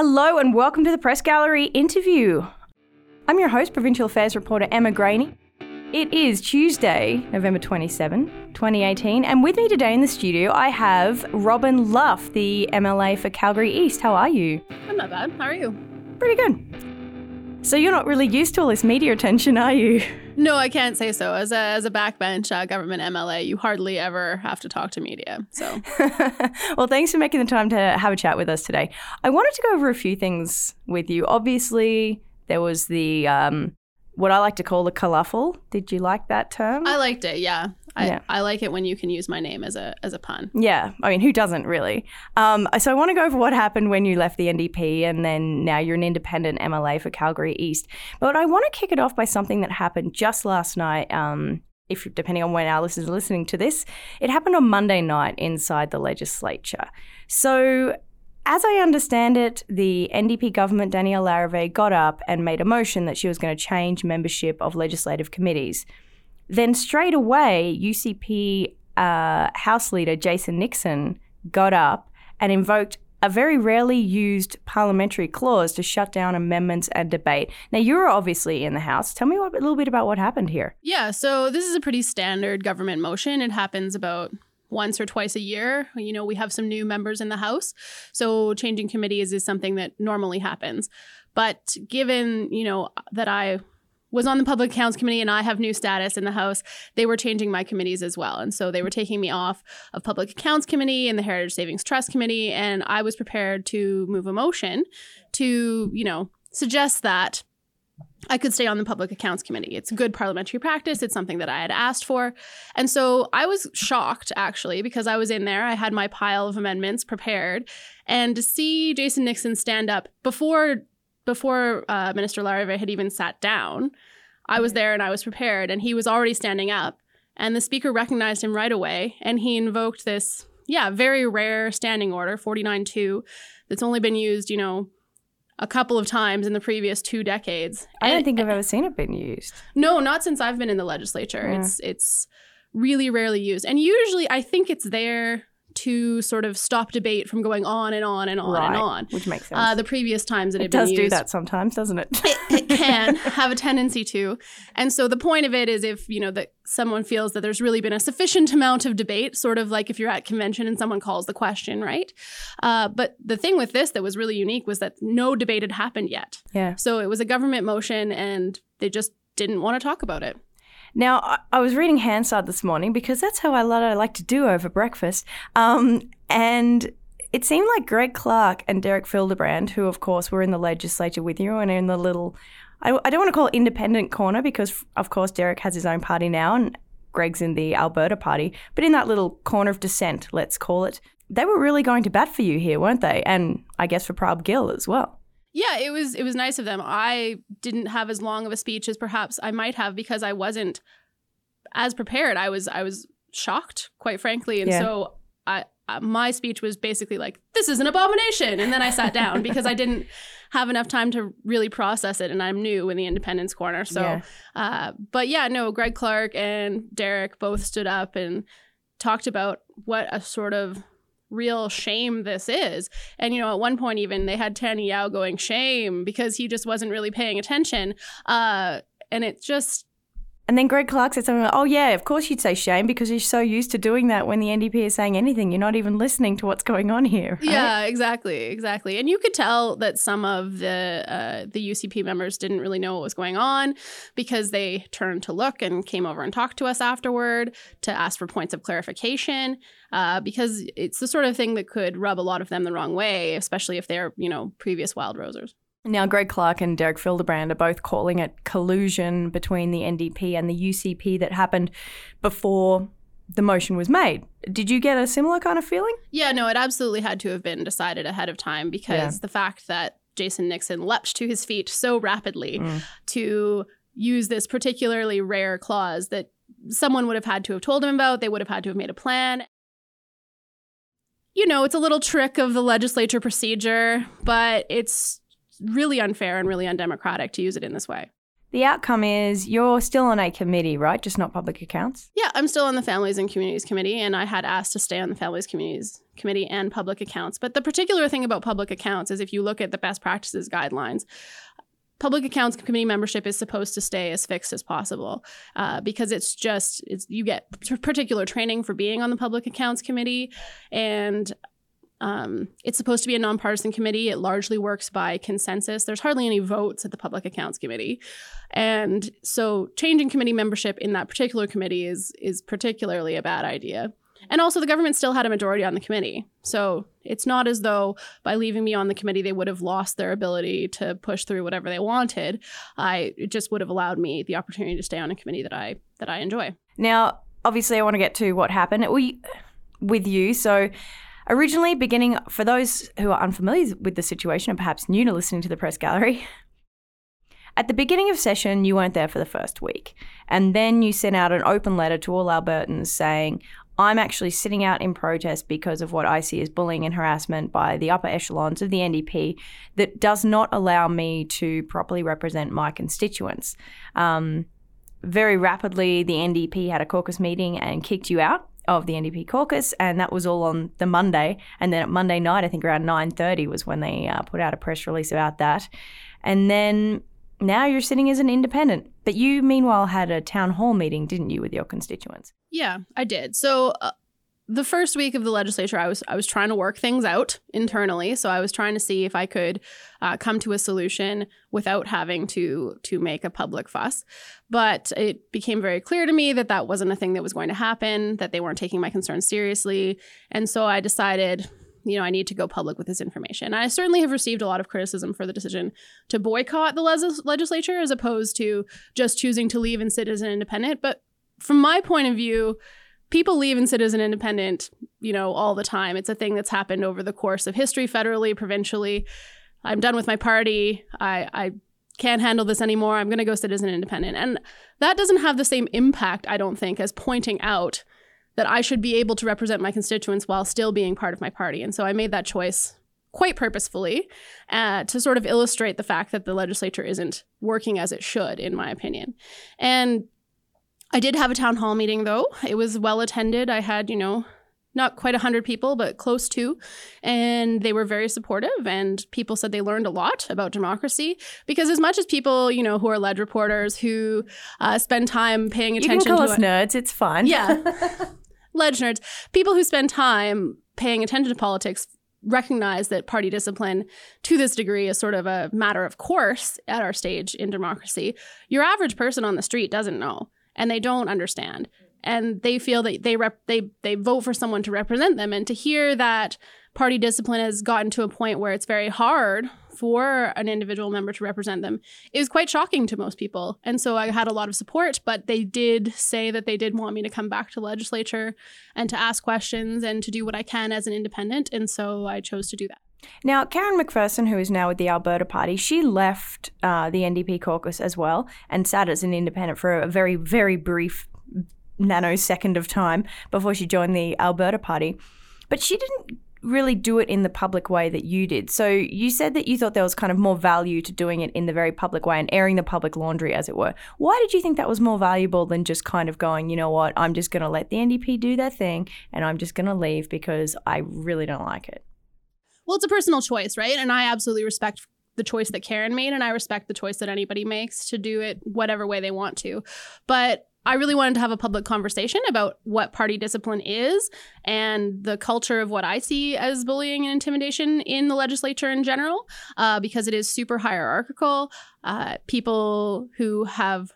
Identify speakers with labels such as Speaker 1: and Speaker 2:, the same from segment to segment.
Speaker 1: Hello and welcome to the Press Gallery interview. I'm your host, Provincial Affairs reporter Emma Graney. It is Tuesday, November 27, 2018, and with me today in the studio I have Robyn Luff, the MLA for Calgary East. How are you?
Speaker 2: I'm not bad. How are you?
Speaker 1: Pretty good. So you're not really used to all this media attention, are you?
Speaker 2: No, I can't say so. As a as a backbench uh, government MLA, you hardly ever have to talk to media. So,
Speaker 1: well, thanks for making the time to have a chat with us today. I wanted to go over a few things with you. Obviously, there was the um, what I like to call the colourful. Did you like that term?
Speaker 2: I liked it. Yeah. I,
Speaker 1: Yeah.
Speaker 2: I like it when you can use my name as a as a pun.
Speaker 1: Yeah, I mean, who doesn't really? Um, so I want to go over what happened when you left the NDP and then now you're an independent MLA for Calgary East. But I want to kick it off by something that happened just last night. Um, if depending on when our listeners are listening to this, it happened on Monday night inside the legislature. So. As I understand it, the NDP government, Danielle Larivee, got up and made a motion that she was going to change membership of legislative committees. Then straight away, UCP uh, House Leader Jason Nixon got up and invoked a very rarely used parliamentary clause to shut down amendments and debate. Now, you're obviously in the House. Tell me what, a little bit about what happened here.
Speaker 2: Yeah. So this is a pretty standard government motion. It happens about once or twice a year. You know, we have some new members in the House, so changing committees is something that normally happens. But given you know that I was on the Public Accounts Committee and I have new status in the House, they were changing my committees as well. And so they were taking me off of Public Accounts Committee and the Heritage Savings Trust Committee. And I was prepared to move a motion to, you know, suggest that I could stay on the Public Accounts Committee. It's good parliamentary practice. It's something that I had asked for. And so I was shocked, actually, because I was in there. I had my pile of amendments prepared. And to see Jason Nixon stand up before before uh, Minister Larivee had even sat down, I was there and I was prepared, and he was already standing up. And the speaker recognized him right away, and he invoked this, yeah, very rare standing order, 49-2, that's only been used, you know, a couple of times in the previous two decades.
Speaker 1: I don't
Speaker 2: And-
Speaker 1: think I've ever seen it been used.
Speaker 2: no, not since I've been in the legislature.
Speaker 1: Yeah.
Speaker 2: It's it's really rarely used. And usually I think it's there to sort of stop debate from going on and on and on
Speaker 1: right.
Speaker 2: and on.
Speaker 1: Which makes sense.
Speaker 2: Uh, the previous times that
Speaker 1: it
Speaker 2: been
Speaker 1: does do that sometimes, doesn't it?
Speaker 2: it, it can have a tendency to. And so the point of it is if, you know, that someone feels that there's really been a sufficient amount of debate, sort of like if you're at convention and someone calls the question, right? Uh, but the thing with this that was really unique was that no debate had happened yet.
Speaker 1: yeah.
Speaker 2: So it was a government motion and they just didn't want to talk about it.
Speaker 1: Now, I- was reading Hansard this morning because that's how I lot I like to do over breakfast. Um, and it seemed like Greg Clark and Derek Fildebrandt, who of course were in the legislature with you and in the little, I, I don't want to call it independent corner because of course Derek has his own party now and Greg's in the Alberta party, but in that little corner of dissent, let's call it, they were really going to bat for you here, weren't they? And I guess for Prabh Gill as well.
Speaker 2: Yeah, it was it was nice of them. I didn't have as long of a speech as perhaps I might have because I wasn't as prepared. I was I was shocked, quite frankly, and
Speaker 1: Yeah.
Speaker 2: so I uh, my speech was basically like this is an abomination, and then I sat down because I didn't have enough time to really process it, and I'm new in the Independence corner. So,
Speaker 1: Yeah.
Speaker 2: uh, but yeah, no, Greg Clark and Derek both stood up and talked about what a sort of real shame this is. And, you know, at one point, even they had Tany Yao going, shame, because he just wasn't really paying attention. Uh, and it just,
Speaker 1: And then Greg Clark said something like, oh, yeah, of course you'd say shame because you're so used to doing that when the NDP is saying anything. You're not even listening to what's going on here. right?
Speaker 2: yeah, exactly, exactly. And you could tell that some of the uh, the UCP members didn't really know what was going on because they turned to look and came over and talked to us afterward to ask for points of clarification. Uh, because it's the sort of thing that could rub a lot of them the wrong way, especially if they're you know previous Wildrosers.
Speaker 1: Now, Greg Clark and Derek Fildebrandt are both calling it collusion between the NDP and the UCP that happened before the motion was made. Did you get a similar kind of feeling?
Speaker 2: Yeah, no, it absolutely had to have been decided ahead of time because
Speaker 1: Yeah.
Speaker 2: the fact that Jason Nixon leapt to his feet so rapidly
Speaker 1: Mm.
Speaker 2: to use this particularly rare clause that someone would have had to have told him about, they would have had to have made a plan. You know, it's a little trick of the legislature procedure, but it's really unfair and really undemocratic to use it in this way.
Speaker 1: the outcome is you're still on a committee, right? Just not public accounts.
Speaker 2: Yeah, I'm still on the Families and Communities Committee, and I had asked to stay on the Families Communities Committee and Public Accounts. But the particular thing about public accounts is if you look at the best practices guidelines, public accounts committee membership is supposed to stay as fixed as possible uh, because it's just it's you get particular training for being on the public accounts committee and um, it's supposed to be a nonpartisan committee. It largely works by consensus. There's hardly any votes at the Public Accounts Committee, and so changing committee membership in that particular committee is is particularly a bad idea. And also, the government still had a majority on the committee. So it's not as though by leaving me on the committee, they would have lost their ability to push through whatever they wanted. I it just would have allowed me the opportunity to stay on a committee that I that I enjoy.
Speaker 1: Now, obviously, I want to get to what happened we, with you. So originally, beginning for those who are unfamiliar with the situation and perhaps new to listening to the press gallery. At the beginning of session, you weren't there for the first week. And then you sent out an open letter to all Albertans saying, I'm actually sitting out in protest because of what I see as bullying and harassment by the upper echelons of the NDP that does not allow me to properly represent my constituents. Um, very rapidly, the NDP had a caucus meeting and kicked you out of the NDP caucus, and that was all on the Monday. And then at Monday night, I think around 9:30 was when they uh, put out a press release about that. And then now you're sitting as an independent. But you, meanwhile, had a town hall meeting, didn't you, with your constituents?
Speaker 2: Yeah, I did. So uh, the first week of the legislature, I was I was trying to work things out internally. So I was trying to see if I could uh, come to a solution without having to to make a public fuss. But it became very clear to me that that wasn't a thing that was going to happen. That they weren't taking my concerns seriously, and so I decided you know, I need to go public with this information. I certainly have received a lot of criticism for the decision to boycott the les- legislature as opposed to just choosing to leave and sit as an independent. But from my point of view, people leave and sit as an independent, you know, all the time. It's a thing that's happened over the course of history, federally, provincially. I'm done with my party. I, I can't handle this anymore. I'm going to go sit as an independent. And that doesn't have the same impact, I don't think, as pointing out that I should be able to represent my constituents while still being part of my party. And so I made that choice quite purposefully uh, to sort of illustrate the fact that the legislature isn't working as it should, in my opinion. And I did have a town hall meeting, though. It was well attended. I had, you know, not quite 100 people, but close to. And they were very supportive. And people said they learned a lot about democracy because, as much as people, you know, who are ledge reporters who uh, spend time paying attention
Speaker 1: you can call
Speaker 2: to
Speaker 1: us nerds, it's fun.
Speaker 2: Yeah. ledge nerds, people who spend time paying attention to politics recognize that party discipline to this degree is sort of a matter of course at our stage in democracy. Your average person on the street doesn't know and they don't understand. And they feel that they rep- they they vote for someone to represent them and to hear that party discipline has gotten to a point where it's very hard for an individual member to represent them is quite shocking to most people. And so I had a lot of support, but they did say that they did want me to come back to legislature and to ask questions and to do what I can as an independent. And so I chose to do that.
Speaker 1: Now, Karen McPherson, who is now with the Alberta Party, she left uh, the NDP caucus as well and sat as an independent for a very, very brief nanosecond of time before she joined the Alberta Party. But she didn't really do it in the public way that you did. So you said that you thought there was kind of more value to doing it in the very public way and airing the public laundry, as it were. Why did you think that was more valuable than just kind of going, you know what, I'm just going to let the NDP do their thing and I'm just going to leave because I really don't like it?
Speaker 2: Well, it's a personal choice, right? And I absolutely respect the choice that Karen made, and I respect the choice that anybody makes to do it whatever way they want to. But I really wanted to have a public conversation about what party discipline is and the culture of what I see as bullying and intimidation in the legislature in general, uh, because it is super hierarchical. Uh, people who have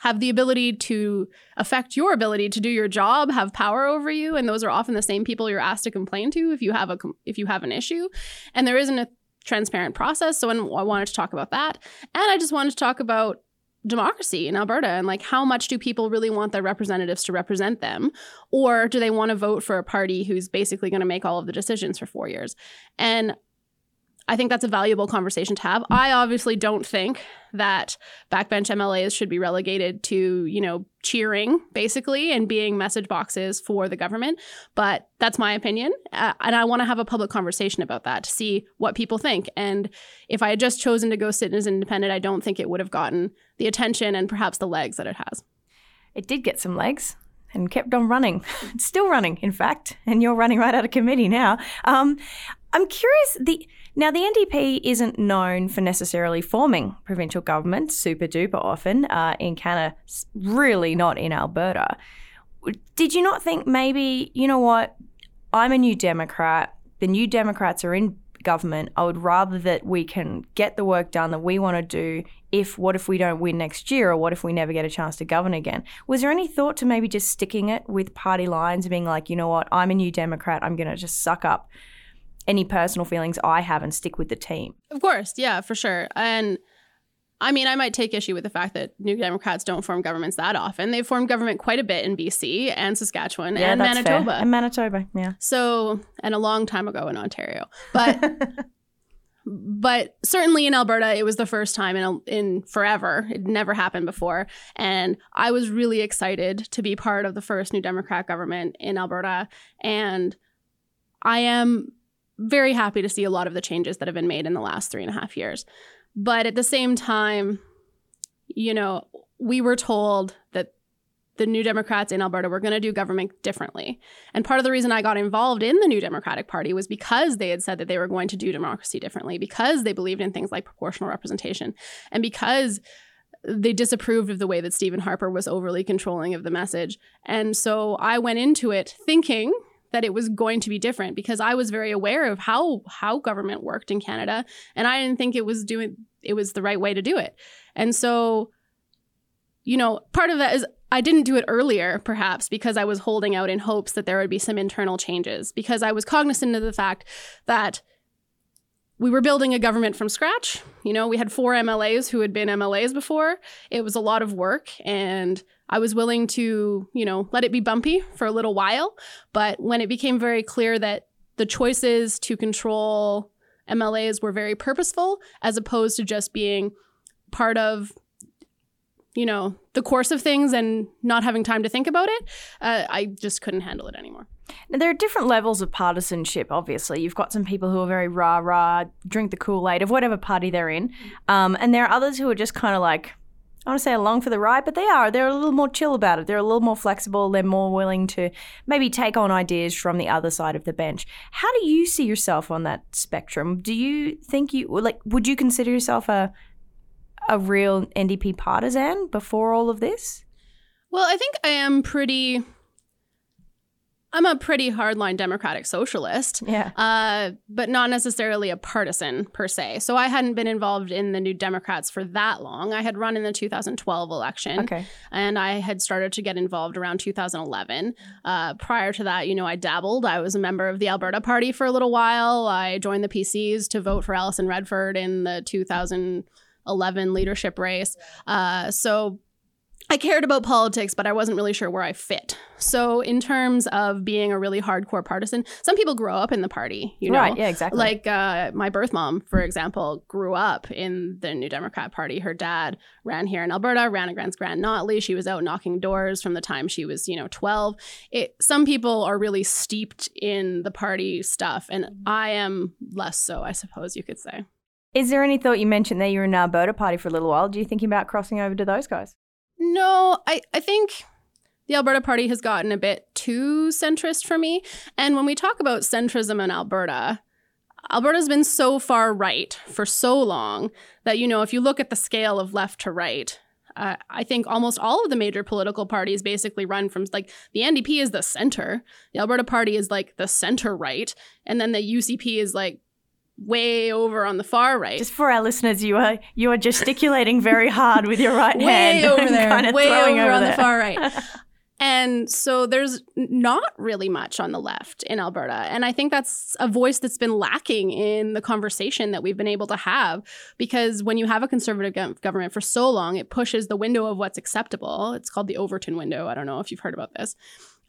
Speaker 2: have the ability to affect your ability to do your job have power over you and those are often the same people you're asked to complain to if you have a if you have an issue. And there isn't a transparent process so i wanted to talk about that. And i just wanted to talk about democracy in Alberta and like how much do people really want their representatives to represent them? Or do they want to vote for a party who's basically going to make all of the decisions for 4 years? And I think that's a valuable conversation to have. I obviously don't think that backbench MLAs should be relegated to, you know, cheering basically and being message boxes for the government. But that's my opinion. Uh, and I want to have a public conversation about that to see what people think. And if I had just chosen to go sit as an independent, I don't think it would have gotten the attention and perhaps the legs that it has.
Speaker 1: It did get some legs and kept on running. It's still running, in fact, and you're running right out of committee now. Um, I'm curious. The now the NDP isn't known for necessarily forming provincial governments super duper often uh, in Canada, really not in Alberta. Did you not think maybe you know what? I'm a new Democrat. The new Democrats are in government. I would rather that we can get the work done that we want to do. If what if we don't win next year, or what if we never get a chance to govern again? Was there any thought to maybe just sticking it with party lines, being like, you know what, I'm a new Democrat. I'm going to just suck up any personal feelings I have and stick with the team.
Speaker 2: Of course, yeah, for sure. And I mean, I might take issue with the fact that New Democrats don't form governments that often. They've formed government quite a bit in BC and Saskatchewan
Speaker 1: yeah,
Speaker 2: and Manitoba.
Speaker 1: Fair. And Manitoba, yeah.
Speaker 2: So, and a long time ago in Ontario. But but certainly in Alberta, it was the first time in in forever. It never happened before, and I was really excited to be part of the first New Democrat government in Alberta. And I am very happy to see a lot of the changes that have been made in the last three and a half years. But at the same time, you know, we were told that the New Democrats in Alberta were going to do government differently. And part of the reason I got involved in the New Democratic Party was because they had said that they were going to do democracy differently, because they believed in things like proportional representation, and because they disapproved of the way that Stephen Harper was overly controlling of the message. And so I went into it thinking that it was going to be different because I was very aware of how how government worked in Canada and I didn't think it was doing it was the right way to do it. And so you know, part of that is I didn't do it earlier perhaps because I was holding out in hopes that there would be some internal changes because I was cognizant of the fact that we were building a government from scratch. You know, we had four MLAs who had been MLAs before. It was a lot of work and I was willing to, you know, let it be bumpy for a little while. But when it became very clear that the choices to control MLAs were very purposeful as opposed to just being part of you know the course of things and not having time to think about it uh, i just couldn't handle it anymore
Speaker 1: now, there are different levels of partisanship, obviously. You've got some people who are very rah rah, drink the Kool Aid of whatever party they're in. Um, and there are others who are just kind of like, I want to say along for the ride, but they are. They're a little more chill about it. They're a little more flexible. They're more willing to maybe take on ideas from the other side of the bench. How do you see yourself on that spectrum? Do you think you like would you consider yourself a a real NDP partisan before all of this?
Speaker 2: Well, I think I am pretty I'm a pretty hardline democratic socialist.
Speaker 1: Yeah.
Speaker 2: Uh, but not necessarily a partisan per se. So I hadn't been involved in the New Democrats for that long. I had run in the 2012 election.
Speaker 1: Okay.
Speaker 2: And I had started to get involved around 2011. Uh, prior to that, you know, I dabbled. I was a member of the Alberta Party for a little while. I joined the PCs to vote for Alison Redford in the 2011 leadership race. Uh, so I cared about politics, but I wasn't really sure where I fit. So, in terms of being a really hardcore partisan, some people grow up in the party, you know?
Speaker 1: Right, yeah, exactly.
Speaker 2: Like uh, my birth mom, for example, grew up in the New Democrat Party. Her dad ran here in Alberta, ran against Grant Notley. She was out knocking doors from the time she was, you know, 12. It, some people are really steeped in the party stuff, and I am less so, I suppose you could say.
Speaker 1: Is there any thought you mentioned that you were in Alberta Party for a little while? Do you thinking about crossing over to those guys?
Speaker 2: No, I, I think the Alberta Party has gotten a bit too centrist for me. And when we talk about centrism in Alberta, Alberta's been so far right for so long that, you know, if you look at the scale of left to right, uh, I think almost all of the major political parties basically run from like the NDP is the center, the Alberta Party is like the center right, and then the UCP is like way over on the far right.
Speaker 1: Just for our listeners, you are you are gesticulating very hard with your right hand.
Speaker 2: way over there,
Speaker 1: kind of
Speaker 2: way over,
Speaker 1: over
Speaker 2: on
Speaker 1: there.
Speaker 2: the far right. and so there's not really much on the left in Alberta, and I think that's a voice that's been lacking in the conversation that we've been able to have. Because when you have a conservative go- government for so long, it pushes the window of what's acceptable. It's called the Overton window. I don't know if you've heard about this.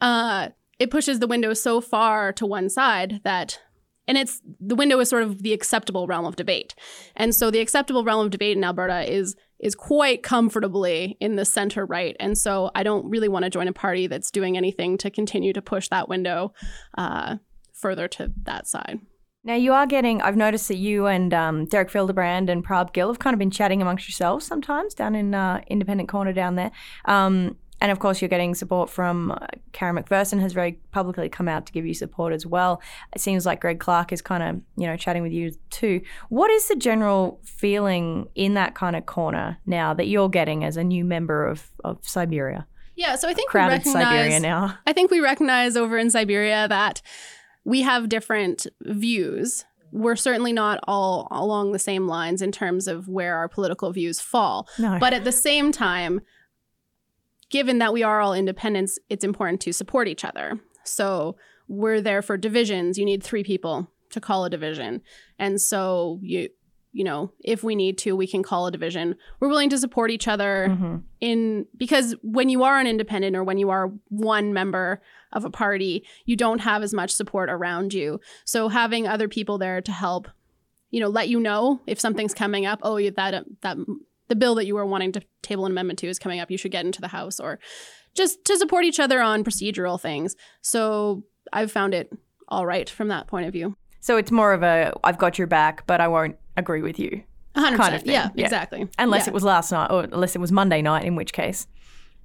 Speaker 2: Uh, it pushes the window so far to one side that and it's the window is sort of the acceptable realm of debate. And so the acceptable realm of debate in Alberta is is quite comfortably in the center right. And so I don't really want to join a party that's doing anything to continue to push that window uh, further to that side.
Speaker 1: Now you are getting. I've noticed that you and um, Derek Fildebrandt and Prabh Gill have kind of been chatting amongst yourselves sometimes down in uh, Independent Corner down there. Um, and of course, you're getting support from uh, Karen McPherson has very publicly come out to give you support as well. It seems like Greg Clark is kind of you know chatting with you too. What is the general feeling in that kind of corner now that you're getting as a new member of of Siberia?
Speaker 2: Yeah, so I think
Speaker 1: Crowded
Speaker 2: we recognize,
Speaker 1: Siberia now.
Speaker 2: I think we recognize over in Siberia that we have different views. We're certainly not all along the same lines in terms of where our political views fall.
Speaker 1: No.
Speaker 2: But at the same time, given that we are all independents, it's important to support each other. So we're there for divisions. You need three people to call a division. And so you you know, if we need to, we can call a division. We're willing to support each other
Speaker 1: Mhm.
Speaker 2: in because when you are an independent or when you are one member of a party, you don't have as much support around you. So having other people there to help, you know, let you know if something's coming up. Oh, you- that that the bill that you were wanting to table an amendment to is coming up. You should get into the house or just to support each other on procedural things. So I've found it all right from that point of view.
Speaker 1: So it's more of a I've got your back, but I won't agree with you,
Speaker 2: 100%.
Speaker 1: Kind of
Speaker 2: Yeah,
Speaker 1: yeah.
Speaker 2: exactly.
Speaker 1: unless
Speaker 2: Yeah.
Speaker 1: it was last night or unless it was Monday night, in which case.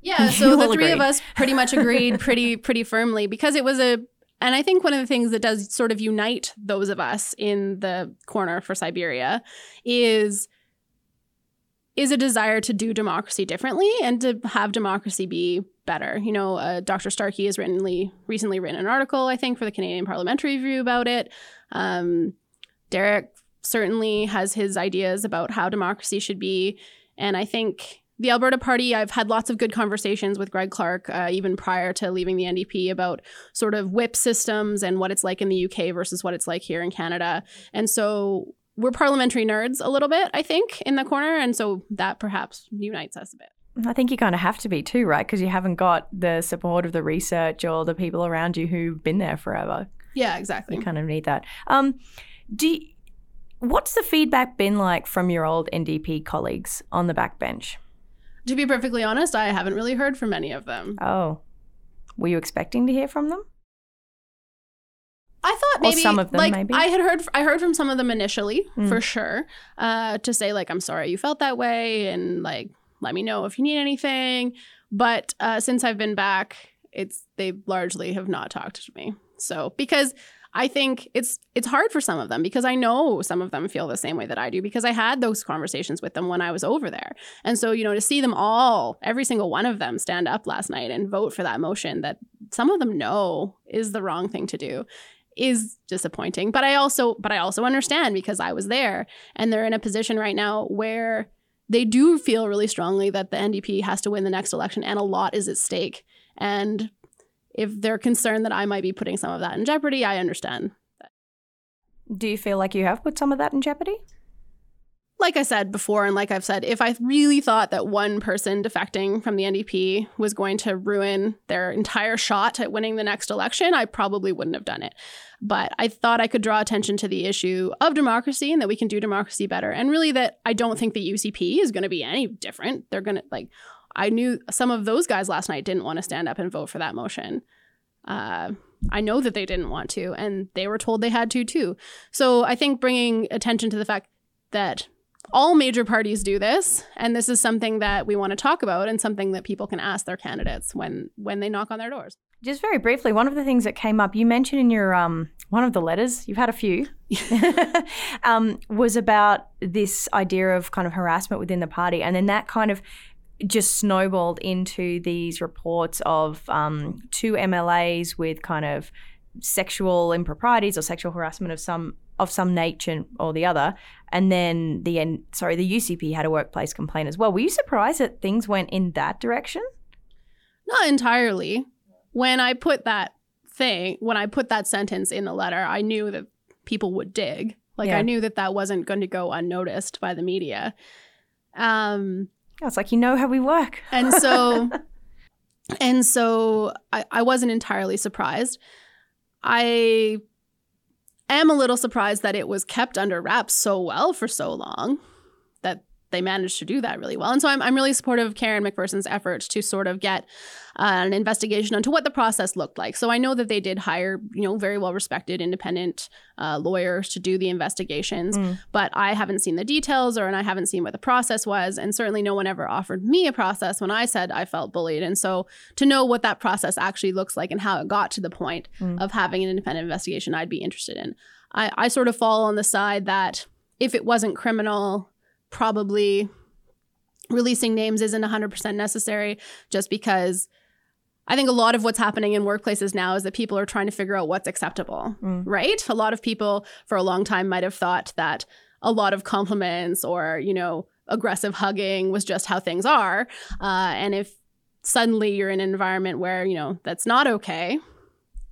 Speaker 2: Yeah, so the three of us pretty much agreed pretty pretty firmly because it was a and I think one of the things that does sort of unite those of us in the corner for Siberia is is a desire to do democracy differently and to have democracy be better. You know, uh, Dr. Starkey has written recently written an article, I think, for the Canadian Parliamentary Review about it. Um, Derek certainly has his ideas about how democracy should be, and I think the Alberta Party, I've had lots of good conversations with Greg Clark, uh, even prior to leaving the NDP, about sort of whip systems and what it's like in the UK versus what it's like here in Canada. And so we're parliamentary nerds a little bit, I think, in the corner. And so that perhaps unites us a bit.
Speaker 1: I think you kind of have to be too, right? Because you haven't got the support of the research or the people around you who've been there forever.
Speaker 2: Yeah, exactly.
Speaker 1: You kind of need that. Um, do you- what's the feedback been like from your old NDP colleagues on the backbench?
Speaker 2: To be perfectly honest, I haven't really heard from any of them.
Speaker 1: Oh, were you expecting to hear from them?
Speaker 2: I thought
Speaker 1: Or
Speaker 2: maybe
Speaker 1: some of them,
Speaker 2: like
Speaker 1: maybe?
Speaker 2: I had heard I heard from some of them initially
Speaker 1: Mm.
Speaker 2: for sure uh, to say like I'm sorry you felt that way and like let me know if you need anything. But uh, since I've been back, it's they largely have not talked to me. So because I think it's it's hard for some of them because I know some of them feel the same way that I do because I had those conversations with them when I was over there. And so, you know, to see them all, every single one of them stand up last night and vote for that motion that some of them know is the wrong thing to do is disappointing. But I also but I also understand because I was there and they're in a position right now where they do feel really strongly that the NDP has to win the next election and a lot is at stake. And if they're concerned that I might be putting some of that in jeopardy, I understand.
Speaker 1: Do you feel like you have put some of that in jeopardy?
Speaker 2: Like I said before, and like I've said, if I really thought that one person defecting from the NDP was going to ruin their entire shot at winning the next election, I probably wouldn't have done it. But I thought I could draw attention to the issue of democracy and that we can do democracy better. And really, that I don't think the UCP is going to be any different. They're going to, like, I knew some of those guys last night didn't want to stand up and vote for that motion. Uh, I know that they didn't want to, and they were told they had to too. So I think bringing attention to the fact that all major parties do this, and this is something that we want to talk about, and something that people can ask their candidates when when they knock on their doors.
Speaker 1: Just very briefly, one of the things that came up, you mentioned in your um, one of the letters, you've had a few, um, was about this idea of kind of harassment within the party, and then that kind of just snowballed into these reports of um, two MLAs with kind of sexual improprieties or sexual harassment of some of some nature or the other, and then the end, sorry the UCP had a workplace complaint as well. Were you surprised that things went in that direction?
Speaker 2: Not entirely. When I put that thing, when I put that sentence in the letter, I knew that people would dig. Like
Speaker 1: Yeah.
Speaker 2: I knew that that wasn't going to go unnoticed by the media. Um,
Speaker 1: Yeah, it's like you know how we work.
Speaker 2: and so and so I, I wasn't entirely surprised i am a little surprised that it was kept under wraps so well for so long they managed to do that really well. And so I'm, I'm really supportive of Karen McPherson's efforts to sort of get uh, an investigation into what the process looked like. So I know that they did hire, you know, very well respected independent uh, lawyers to do the investigations, mm. but I haven't seen the details or and I haven't seen what the process was. And certainly no one ever offered me a process when I said I felt bullied. And so to know what that process actually looks like and how it got to the point mm. of having an independent investigation, I'd be interested in. I, I sort of fall on the side that if it wasn't criminal, probably releasing names isn't 100% necessary just because I think a lot of what's happening in workplaces now is that people are trying to figure out what's acceptable, mm. right? A lot of people for a long time might have thought that a lot of compliments or, you know, aggressive hugging was just how things are. Uh, and if suddenly you're in an environment where, you know, that's not okay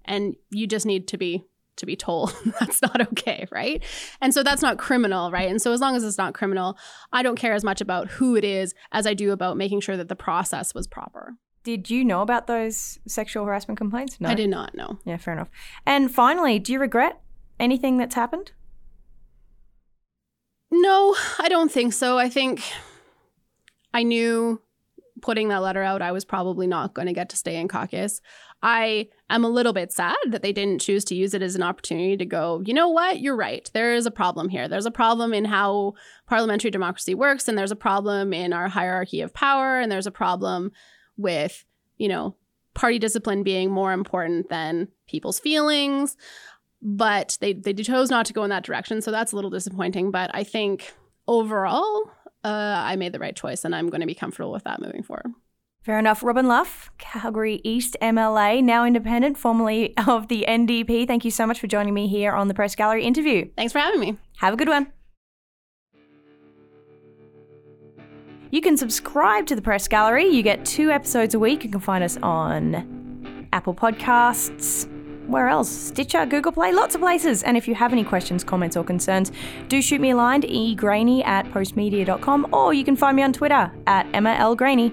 Speaker 2: and you just need to be to be told that's not okay, right? And so that's not criminal, right? And so as long as it's not criminal, I don't care as much about who it is as I do about making sure that the process was proper.
Speaker 1: Did you know about those sexual harassment complaints?
Speaker 2: No. I did not know.
Speaker 1: Yeah, fair enough. And finally, do you regret anything that's happened?
Speaker 2: No, I don't think so. I think I knew putting that letter out, I was probably not going to get to stay in caucus. I am a little bit sad that they didn't choose to use it as an opportunity to go, you know what, you're right. There is a problem here. There's a problem in how parliamentary democracy works, and there's a problem in our hierarchy of power, and there's a problem with, you know, party discipline being more important than people's feelings. But they, they chose not to go in that direction. So that's a little disappointing. But I think overall, uh, I made the right choice, and I'm going to be comfortable with that moving forward.
Speaker 1: Fair enough. Robyn Luff, Calgary East MLA, now independent, formerly of the NDP. Thank you so much for joining me here on the Press Gallery interview.
Speaker 2: Thanks for having me.
Speaker 1: Have a good one. You can subscribe to the Press Gallery. You get two episodes a week. You can find us on Apple Podcasts. Where else? Stitcher, Google Play, lots of places. And if you have any questions, comments, or concerns, do shoot me a line, egraney at postmedia.com, or you can find me on Twitter at Emma L. Graney.